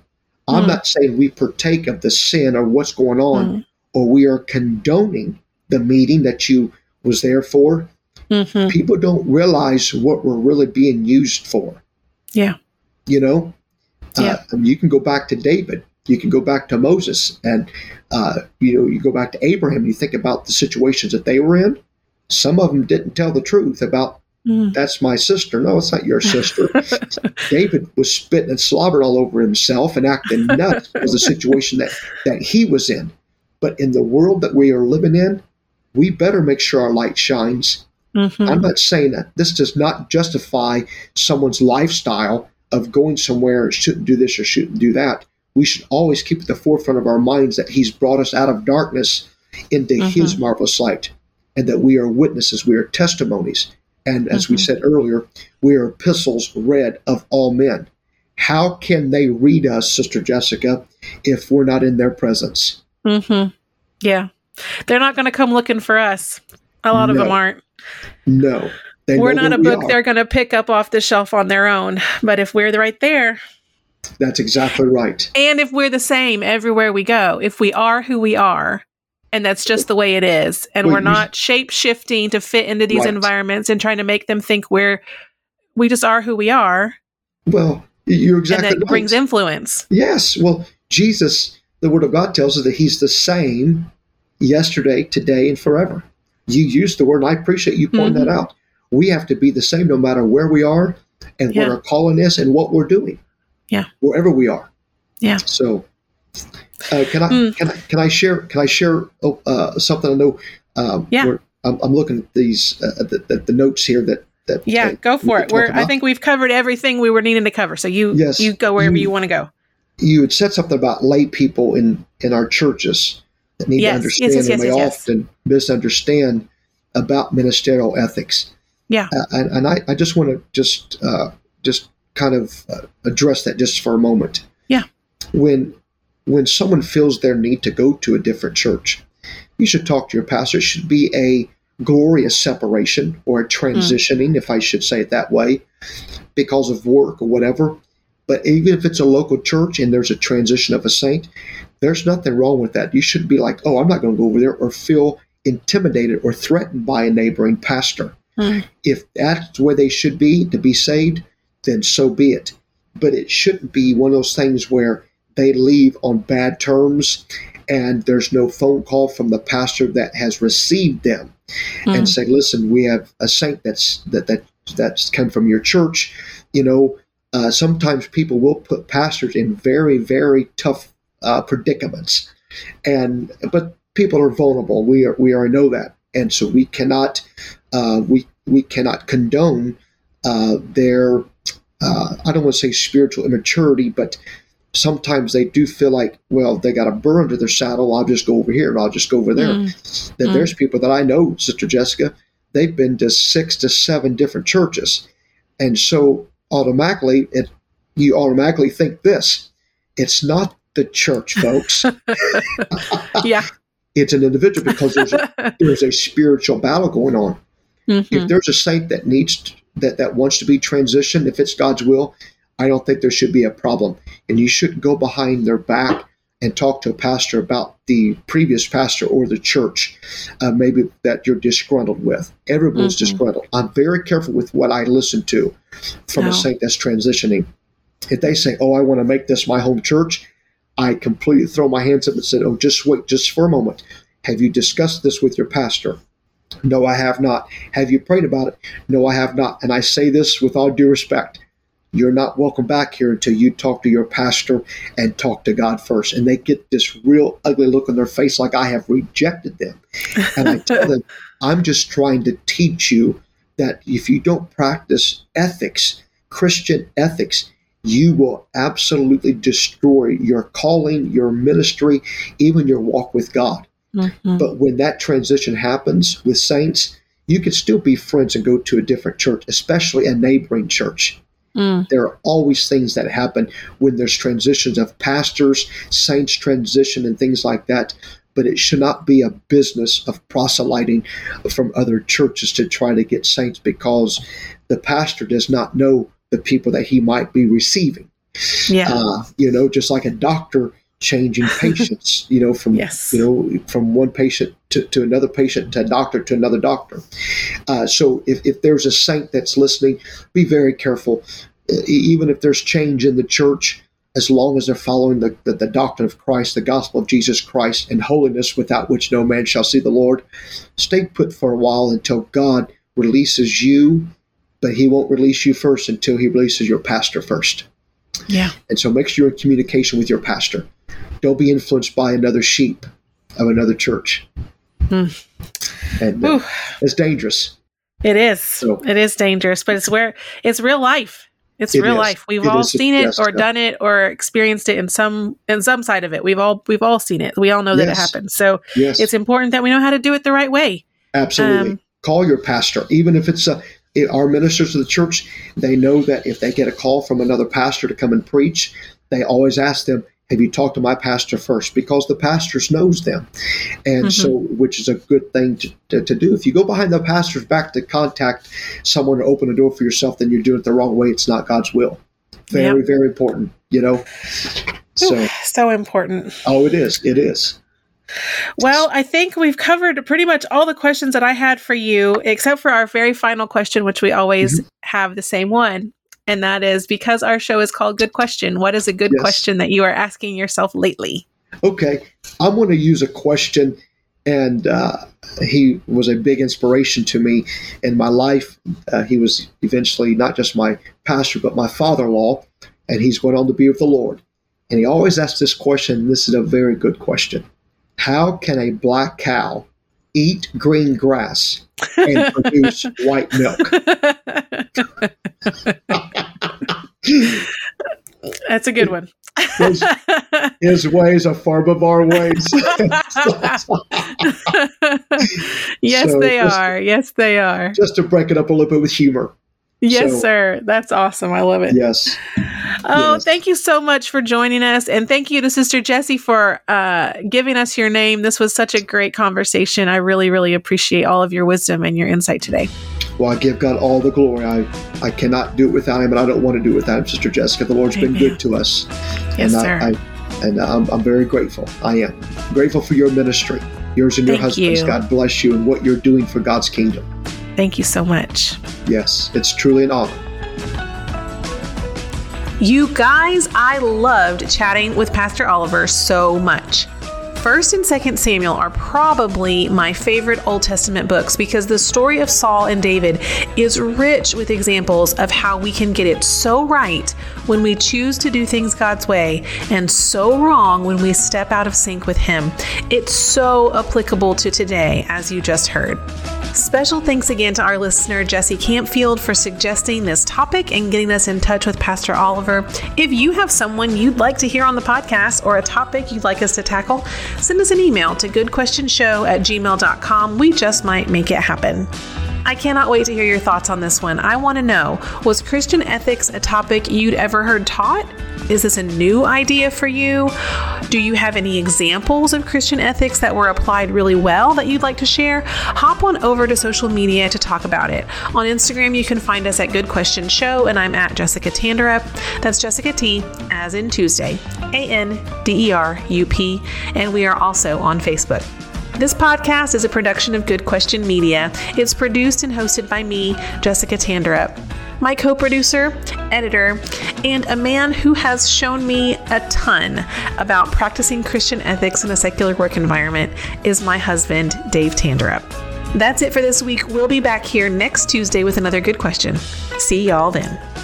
I'm mm. not saying we partake of the sin or what's going on, mm. or we are condoning the meeting that you was there for. Mm-hmm. People don't realize what we're really being used for. Yeah. You know, yeah. Uh, you can go back to David. You can go back to Moses, and uh, you know you go back to Abraham. You think about the situations that they were in. Some of them didn't tell the truth about mm. that's my sister. No, it's not your sister. David was spitting and slobbering all over himself and acting nuts was the situation that that he was in. But in the world that we are living in, we better make sure our light shines. Mm-hmm. I'm not saying that this does not justify someone's lifestyle of going somewhere, shouldn't do this or shouldn't do that. We should always keep at the forefront of our minds that He's brought us out of darkness into mm-hmm. His marvelous light and that we are witnesses, we are testimonies. And as mm-hmm. we said earlier, we are epistles read of all men. How can they read us, Sister Jessica, if we're not in their presence? Mm-hmm. Yeah. They're not going to come looking for us. A lot no. of them aren't. No. We're not a book they're going to pick up off the shelf on their own. But if we're right there, that's exactly right. And if we're the same everywhere we go, if we are who we are, and that's just the way it is, and well, we're not shape shifting to fit into these right. environments and trying to make them think we're we just are who we are. Well, you're exactly and that right. brings influence. Yes. Well, Jesus, the Word of God tells us that He's the same yesterday, today, and forever. You used the word, and I appreciate you pointing mm-hmm. that out. We have to be the same no matter where we are and yeah. what our calling is and what we're doing. Yeah. Wherever we are. Yeah. So, uh, can I mm. can I can I share can I share oh, uh, something I know? Um, yeah. I'm, I'm, looking at these uh, the, the, the, notes here that that yeah go for it. We're I think we've covered everything we were needing to cover. So you yes, you go wherever you, you want to go. You had said something about lay people in in our churches that need yes, to understand yes, yes, and may often misunderstand about ministerial ethics. Yeah, uh, and, and I, I just want to just uh, just kind of uh, address that just for a moment. Yeah, when when someone feels their need to go to a different church, you should talk to your pastor. It should be a glorious separation or a transitioning, mm. if I should say it that way, because of work or whatever. But even if it's a local church and there's a transition of a saint, there's nothing wrong with that. You shouldn't be like, oh, I'm not going to go over there or feel intimidated or threatened by a neighboring pastor. Mm. If that's where they should be to be saved, then so be it. But it shouldn't be one of those things where they leave on bad terms and there's no phone call from the pastor that has received them mm. and say, listen, we have a saint that's that that that's come from your church. You know, uh, sometimes people will put pastors in very very tough uh, predicaments, and but people are vulnerable. We are we are know that, and so we cannot uh, we we cannot condone uh, their uh, I don't want to say spiritual immaturity, but sometimes they do feel like, well, they got a burr under their saddle. I'll just go over here and I'll just go over there. Mm. Then mm. there's people that I know, Sister Jessica, they've been to six to seven different churches, and so automatically it you automatically think this. It's not the church, folks. yeah. It's an individual because there's a, there's a spiritual battle going on. Mm-hmm. If there's a saint that needs to, that that wants to be transitioned, if it's God's will, I don't think there should be a problem. And you shouldn't go behind their back and talk to a pastor about the previous pastor or the church, uh, maybe that you're disgruntled with. Everyone's mm-hmm. disgruntled. I'm very careful with what I listen to from no. a saint that's transitioning. If they say, "Oh, I want to make this my home church," I completely throw my hands up and said, Oh, just wait, just for a moment. Have you discussed this with your pastor? No, I have not. Have you prayed about it? No, I have not. And I say this with all due respect. You're not welcome back here until you talk to your pastor and talk to God first. And they get this real ugly look on their face like I have rejected them. And I tell them, I'm just trying to teach you that if you don't practice ethics, Christian ethics, you will absolutely destroy your calling, your ministry, even your walk with God. Mm-hmm. But when that transition happens with saints, you can still be friends and go to a different church, especially a neighboring church. Mm. There are always things that happen when there's transitions of pastors, saints transition, and things like that. But it should not be a business of proselyting from other churches to try to get saints because the pastor does not know the people that he might be receiving. Yeah. Uh, you know, just like a doctor changing patients, you know, from yes. you know from one patient to, to another patient to a doctor to another doctor. Uh, so if, if there's a saint that's listening, be very careful. Uh, even if there's change in the church, as long as they're following the, the, the, doctrine of Christ, the gospel of Jesus Christ, and holiness without which no man shall see the Lord, stay put for a while until God releases you but he won't release you first until he releases your pastor first. Yeah. And so make sure you're in communication with your pastor. Don't be influenced by another sheep of another church. Mm. And uh, it's dangerous. It is. So, it is dangerous, but it's where it's real life. It's it real is. life. We've it all seen it or done it or experienced it in some in some side of it. We've all we've all seen it. We all know yes. that it happens. So yes. it's important that we know how to do it the right way. Absolutely. Um, Call your pastor, even if it's a our ministers of the church, they know that if they get a call from another pastor to come and preach, they always ask them, have you talked to my pastor first? Because the pastor knows them. And mm-hmm. so, which is a good thing to, to, to, do. If you go behind the pastor's back to contact someone to open a door for yourself, then you're doing it the wrong way. It's not God's will. Very, yep. very important, you know? So, so important. Oh, it is. It is. Well, I think we've covered pretty much all the questions that I had for you, except for our very final question, which we always mm-hmm. have the same one. And that is because our show is called Good Question, what is a good yes. question that you are asking yourself lately? Okay. I'm going to use a question, and uh, he was a big inspiration to me in my life. Uh, he was eventually not just my pastor, but my father in law, and he's going on to be with the Lord. And he always asks this question. This is a very good question. How can a black cow eat green grass and produce white milk? That's a good one. his, his, ways are far above our ways. yes, so they are. Yes, they are. Just to break it up a little bit with humor. Yes, so, sir. That's awesome. I love it. Yes. Oh, yes. thank you so much for joining us. And thank you to Sister Jessie for uh, giving us your name. This was such a great conversation. I really, really appreciate all of your wisdom and your insight today. Well, I give God all the glory. I, I cannot do it without Him, and I don't want to do it without Him, Sister Jessica. The Lord's Amen. been good to us. Yes, and sir. I, I, and I'm, I'm very grateful. I am grateful for your ministry, yours and your thank husband's. You. God bless you and what you're doing for God's kingdom. Thank you so much. Yes, it's truly an honor. You guys, I loved chatting with Pastor Oliver so much. First and Second Samuel are probably my favorite Old Testament books because the story of Saul and David is rich with examples of how we can get it so right when we choose to do things God's way and so wrong when we step out of sync with Him. It's so applicable to today, as you just heard. Special thanks again to our listener, Jesse Campfield, for suggesting this topic and getting us in touch with Pastor Oliver. If you have someone you'd like to hear on the podcast or a topic you'd like us to tackle, send us an email to goodquestionshow at gmail.com. We just might make it happen. I cannot wait to hear your thoughts on this one. I want to know was Christian ethics a topic you'd ever heard taught? Is this a new idea for you? Do you have any examples of Christian ethics that were applied really well that you'd like to share? Hop on over to social media to talk about it. On Instagram, you can find us at Good Question Show, and I'm at Jessica Tanderup. That's Jessica T, as in Tuesday, A N D E R U P, and we are also on Facebook. This podcast is a production of Good Question Media. It's produced and hosted by me, Jessica Tanderup. My co producer, editor, and a man who has shown me a ton about practicing Christian ethics in a secular work environment is my husband, Dave Tanderup. That's it for this week. We'll be back here next Tuesday with another good question. See y'all then.